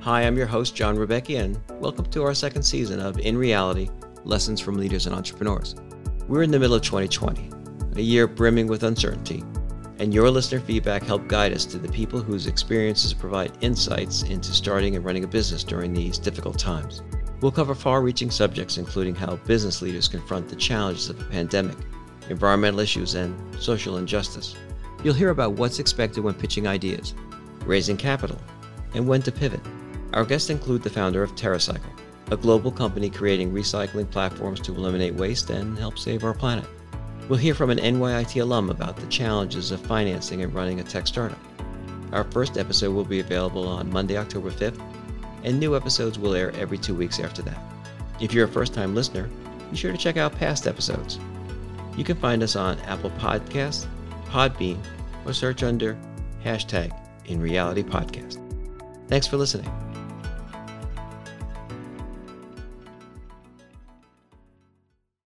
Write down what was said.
Hi, I'm your host, John Rebecki, and welcome to our second season of In Reality Lessons from Leaders and Entrepreneurs. We're in the middle of 2020, a year brimming with uncertainty, and your listener feedback helped guide us to the people whose experiences provide insights into starting and running a business during these difficult times. We'll cover far reaching subjects, including how business leaders confront the challenges of a pandemic, environmental issues, and social injustice. You'll hear about what's expected when pitching ideas, raising capital, and when to pivot. Our guests include the founder of TerraCycle, a global company creating recycling platforms to eliminate waste and help save our planet. We'll hear from an NYIT alum about the challenges of financing and running a tech startup. Our first episode will be available on Monday, October 5th, and new episodes will air every two weeks after that. If you're a first time listener, be sure to check out past episodes. You can find us on Apple Podcasts, Podbean, or search under hashtag In Reality Podcast. Thanks for listening.